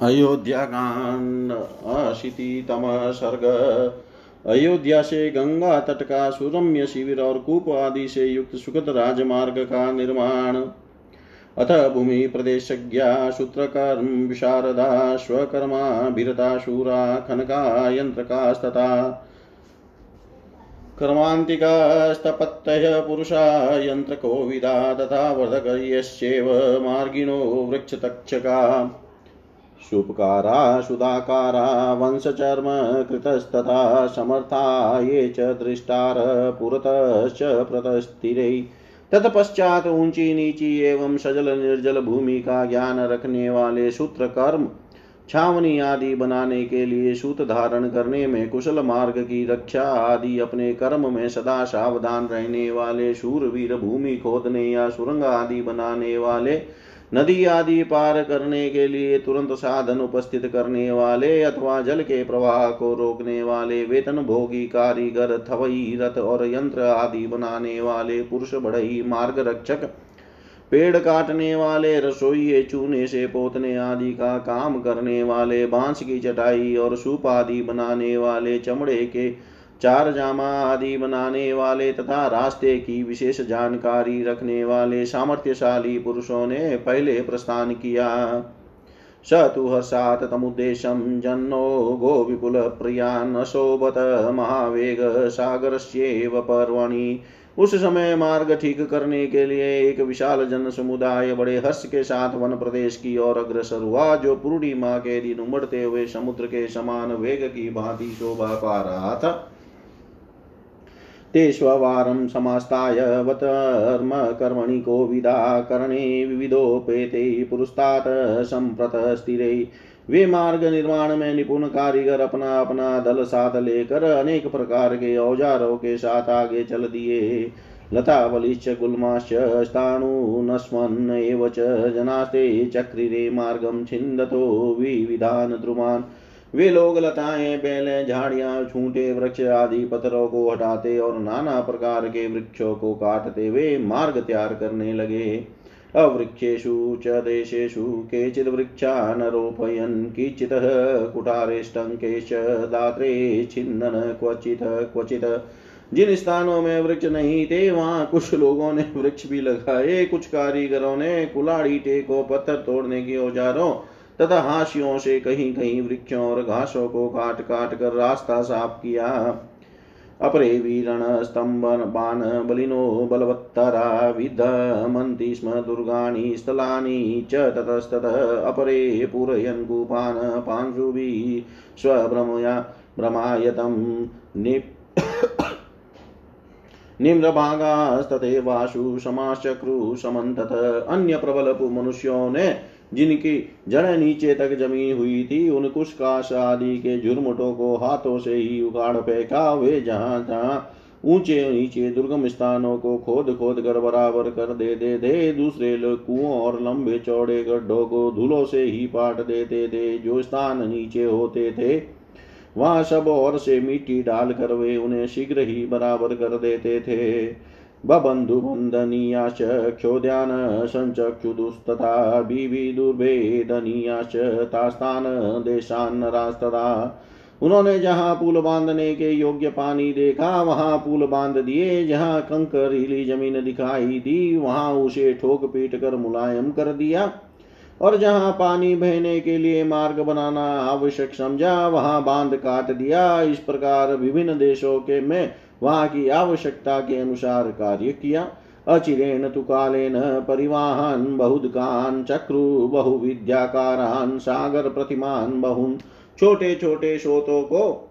अयोध्याकांड अशीतितम सर्ग अयोध्या से गंगा तट का सुरम्य शिविर और कूप आदि से युक्त सुखद राजमार्ग का निर्माण। अथ भूमि प्रदेशज्ञा सूत्रकर्म विशारदा स्वकर्मा शूरा खनका यंत्रकास्तथा कर्मान्तिकास्तपत्तय पुरुषा यन्त्रकोविदा तथा वर्धकर्यश्चैव मार्गिणो वृक्षतक्षका। शुपकारा सुधाकारा वंशचर्म, कृतस्तथा, समर्था, ये च दृष्टार, पुरतश्च प्रतस्थिरै। तत्पश्चात ऊँची नीची एवं सजल निर्जल भूमि का ज्ञान रखने वाले सूत्र कर्म छावनी आदि बनाने के लिए सूत धारण करने में कुशल मार्ग की रक्षा आदि अपने कर्म में सदा सावधान रहने वाले शूरवीर भूमि खोदने या सुरंग आदि बनाने वाले नदी आदि पार करने के लिए तुरंत साधन उपस्थित करने वाले अथवा जल के प्रवाह को रोकने वाले, वेतन भोगी, कारीगर, थवई, रथ और यंत्र आदि बनाने वाले, पुरुष, बढ़ई मार्ग रक्षक पेड़ काटने वाले, रसोई, चूने से पोतने आदि का काम करने वाले, बाँस की चटाई और सूप आदि बनाने वाले, चमड़े के चार जामा आदि बनाने वाले तथा रास्ते की विशेष जानकारी रखने वाले सामर्थ्यशाली पुरुषों ने पहले प्रस्थान किया। स तु हर्षात् तमुद्देशं जन्नो महावेग सागरस्येव पर्वणि। उस समय मार्ग ठीक करने के लिए एक विशाल जन समुदाय बड़े हर्ष के साथ वन प्रदेश की ओर अग्रसर हुआ, जो पूर्णिमा के दिन उमड़ते हुए समुद्र के समान वेग की भांति शोभा पा रहा था। ते स्ववारं समास्ताय वतर्म कर्मणि कोविदा करणे विविधोपेते पुरस्तात् सम्प्रत स्थिरे। वे मार्ग निर्माण में निपुण कारीगर अपना अपना दल साथ लेकर अनेक प्रकार के औजारों के साथ आगे चल दिए। लतावलिश्च गुल्माश्च स्थाणुनस्मन् एव च जनास्ते चक्रिरे मार्गं छिन्दतो विविधान् द्रुमान्। वे लोग लताएँ, बेलें, झाड़ियाँ, छूटे वृक्ष आदि पत्थरों को हटाते और नाना प्रकार के वृक्षों को काटते वे मार्ग तैयार करने लगे। अवृक्षेषु च देशेषु केचित् वृक्षानरोपयन् किञ्चित् कुठारेष्टङ्केश दात्रे, छिन्दन, क्वचित् क्वचित्। जिन स्थानों में वृक्ष नहीं थे, वहाँ कुछ लोगों ने वृक्ष भी लगाए। कुछ कारीगरों ने कुलाड़ी टेको, पत्थर तोड़ने के औजारों तथा हाशियों से कहीं कहीं वृक्षों और घासों को काट काट कर रास्ता साफ़ किया। अपरे वीरण, स्तंभन, बाण, बलिनो, बलवत्तरा विधमन्ति स्म दुर्गाणि, स्थलानि, च ततस्तत, अपरे पूरयन् कूपान् पांशुभिः स्वभ्रमया भ्रमायतं निप् निम्रभागास्तथैवाशु समाश्चक्रु समन्तत, अन्य प्रबल मनुष्यों ने जिनकी जड़ नीचे तक जमी हुई थी, उन कुशकाश आदि के झुरमुटों को हाथों से ही उगाड़ फेंका। वे जहाँ जहाँ ऊँचे नीचे दुर्गम स्थानों को खोद खोद कर बराबर कर दे दे दे। दूसरे लोग कुओं और लंबे चौड़े गड्ढों को धूलों से ही पाट देते थे जो स्थान नीचे होते थे, वहाँ सब और से मिट्टी डालकर वे उन्हें शीघ्र ही बराबर कर देते थे। बबन्धुबन्धनीयाश्च क्षोध्यान् सञ्चक्षुदुस्तथा विविदुर्भेदनीयाश्च तास्तान् देशान्नरास्तदा उन्होंने जहाँ पुल बांधने के योग्य पानी देखा वहाँ पुल बाँध दिए जहाँ कंकरीली ज़मीन दिखाई दी वहाँ उसे ठोक पीट कर मुलायम कर दिया। और जहाँ पानी बहने के लिए मार्ग बनाना आवश्यक समझा वहाँ बाँध काट दिया। इस प्रकार विभिन्न देशों के में वहाँ की आवश्यकता के अनुसार कार्य किया। अचिरेण तु कालेन परिवाहन, बहुदकान, चक्रु, बहुविद्याकारान, सागर प्रतिमान, बहुन छोटे छोटे स्रोतों को,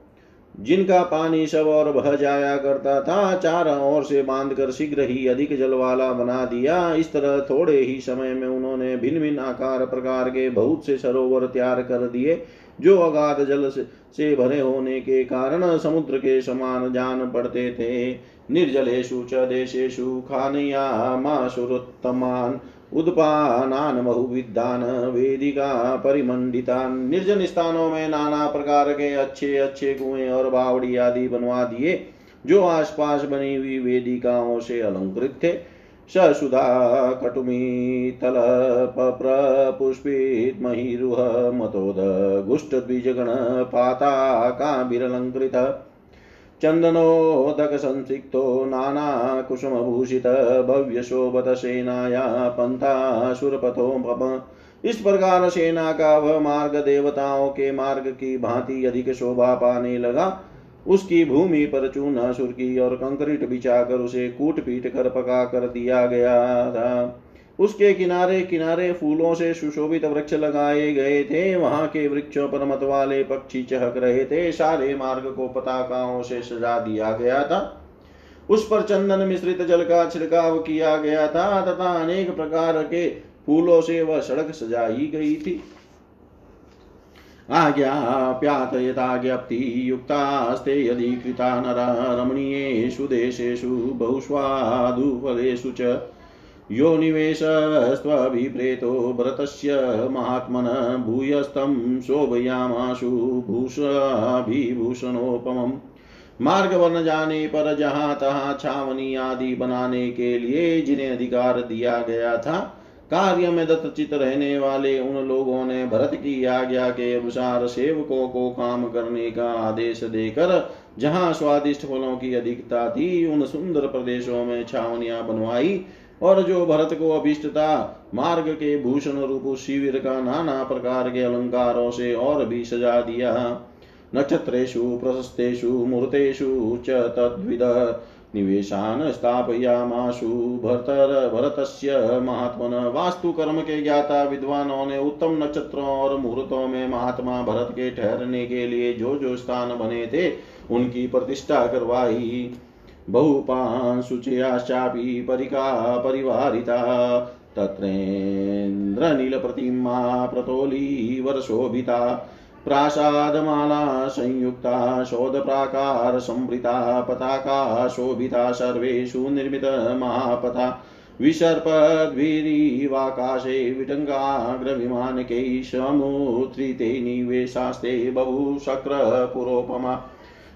जिनका पानी सब और बह जाया करता था, चार ओर से बांधकर शीघ्र ही अधिक जल वाला बना दिया। इस तरह थोड़े ही समय में उन्होंने भिन्न भिन्न आकार प्रकार के बहुत से सरोवर तैयार कर दिए, जो अगाध जल से भरे होने के कारण समुद्र के समान जान पड़ते थे। निर्जलेषु च देशेषु खानयामासुरोत्तमान् उद्पानान बहुविद्यान वेदिका परिमंडितान निर्जन स्थानों में नाना प्रकार के अच्छे अच्छे कुएँ और बावड़ी आदि बनवा दिए, जो आसपास बनी हुई वेदिकाओं से अलंकृत थे। ससुधा कटुमितलपप्रपुष्पित महिरुह मतोदगुष्टद्विजगणपाताकाभिरलङ्कृत चन्दनोदकसंसिक्तो नानाकुसुमभूषित भव्यशोभतसेनाया पन्थासुरपथो इस प्रकार सेना का वह मार्ग देवताओं के मार्ग की भांति अधिक शोभा पाने लगा। उसकी भूमि पर चूना सुर्की और कंक्रीट बिछाकर उसे कूट पीट कर पका कर दिया गया था। उसके किनारे किनारे फूलों से सुशोभित वृक्ष लगाए गए थे। वहाँ के वृक्षों पर मत वाले पक्षी चहक रहे थे। सारे मार्ग को पताकाओं से सजा दिया गया था। उस पर चंदन मिश्रित जल का छिड़काव किया गया था तथा अनेक प्रकार के फूलों से वह सड़क सजाई गई थी। आज्ञाप्यातयताज्ञप्ति युक्तास्ते यदि कृता नरा रमणीयेषु देशेषु बहुष्वादुफलेषु च यो निवेशस्त्वभिप्रेतो भरतस्य महात्मन भूयस्तं शोभयामाशु भूषाभिभूषणोपमम् मार्ग बन जाने पर जहाँ तहां छावनी आदि बनाने के लिए जिन्हें अधिकार दिया गया था कार्य में दत्तचित रहने वाले उन लोगों ने भरत की आज्ञा के अनुसार सेवकों को काम करने का आदेश देकर, जहाँ स्वादिष्ट फलों की अधिकता थी, उन सुंदर प्रदेशों में छावनियाँ बनवाई और जो भरत को अभिष्ट था मार्ग के भूषण रूप शिविर का नाना प्रकार के अलंकारों से और भी सजा दिया। नक्षत्रेशु प्रशस्तेषु, मूर्तेषु च तद्विद निवेशान स्थापयामाशु भरतर भरतस्य महात्मन वास्तु कर्म के ज्ञाता विद्वानों ने उत्तम नक्षत्रों और मुहूर्तों में महात्मा भरत के ठहरने के लिए जो जो स्थान बने थे, उनकी प्रतिष्ठा करवाई। बहुपान शुचयाश्चापि परिका परिवारिता, तत्रेन्द्र नील प्रतिमा प्रतोली वर्षोभिता। प्रासादमाला संयुक्ता शोधप्राकार संवृता पताका शोभिता सर्वेषु निर्मितमहापथा विसर्पद्भिरीवाकाशे विटङ्गाग्रविमानकैः समुत्रिते निवेशास्ते बहुशक्रपुरोपमा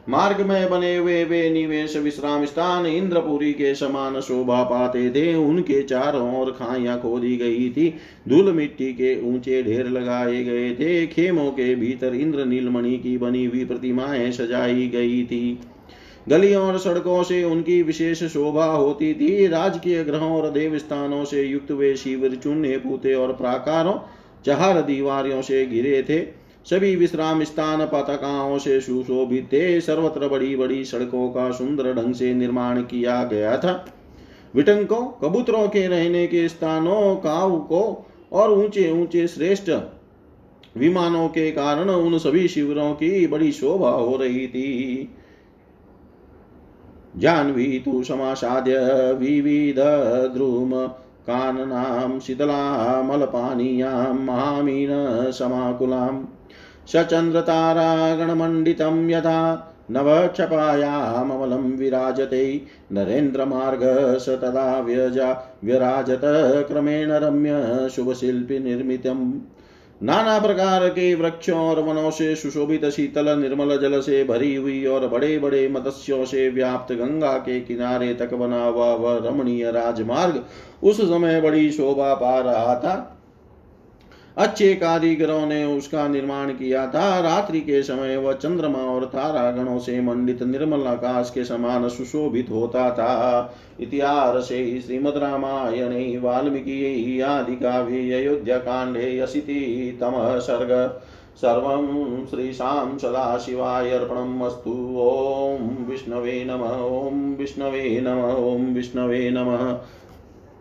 मार्ग में बने हुए वे निवेश विश्राम स्थान इंद्रपुरी के समान शोभा पाते थे। उनके चारों ओर खाइया खोदी गई थी। धूल मिट्टी के ऊँचे ढेर लगाए गए थे। खेमों के भीतर इंद्र नीलमणि की बनी हुई प्रतिमाएँ सजाई गई थी। गलियों और सड़कों से उनकी विशेष शोभा होती थी। राजकीय ग्रहों और देव स्थानों से युक्त वे शिविर चुनने पूते और प्राकारों, चार दीवारियों से घिरे थे। सभी विश्राम स्थान पताकाओं से सुशोभित थे सर्वत्र बड़ी बड़ी सड़कों का सुंदर ढंग से निर्माण किया गया था। विटंकों, कबूतरों के रहने के स्थानों काव को और ऊँचे ऊँचे श्रेष्ठ विमानों के कारण उन सभी शिविरों की बड़ी शोभा हो रही थी। जानवी तु समासाद्य, विविध द्रुम काननां शीतलामलपानीयां महामीन, समाकुलाम्। सचन्द्रतारागणमण्डितं यथा नवक्षपायाममलं विराजते। नरेन्द्रमार्ग स तदा व्यजा व्यराजत क्रमेण रम्य शुभशिल्पि निर्मितम् नाना प्रकार के वृक्षों और वनों से सुशोभित शीतल निर्मल जल से भरी हुई और बड़े बड़े मत्स्यों से व्याप्त गंगा के किनारे तक बना हुआ वह रमणीय राजमार्ग उस समय बड़ी शोभा पा रहा था। अच्छे कारीगरों ने उसका निर्माण किया था। रात्रि के समय वह चंद्रमा और तारागणों से मंडित निर्मल आकाश के समान सुशोभित होता था। इतिहास श्रीमद रामायणे, वाल्मीकि, आदि काव्ये, अयोध्या कांडे अशीति तम सर्ग सर्वं श्रीशां सदाशिवाय अर्पणम् अस्तु ॐ विष्णवे नम ॐ विष्णवे नम ॐ विष्णवे नमः।